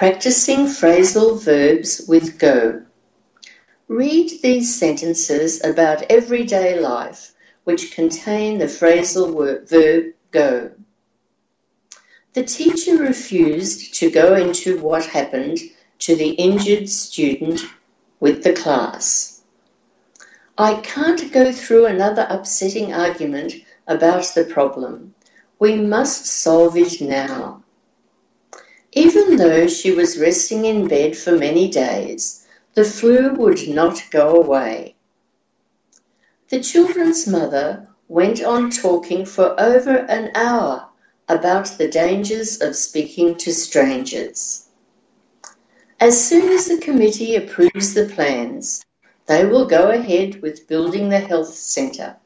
Practicing phrasal verbs with go. Read these sentences about everyday life which contain the phrasal verb go. The teacher refused to go into what happened to the injured student with the class. I can't go through another upsetting argument about the problem. We must solve it now. Though she was resting in bed for many days, the flu would not go away. The children's mother went on talking for over an hour about the dangers of speaking to strangers. As soon as the committee approves the plans, they will go ahead with building the health centre.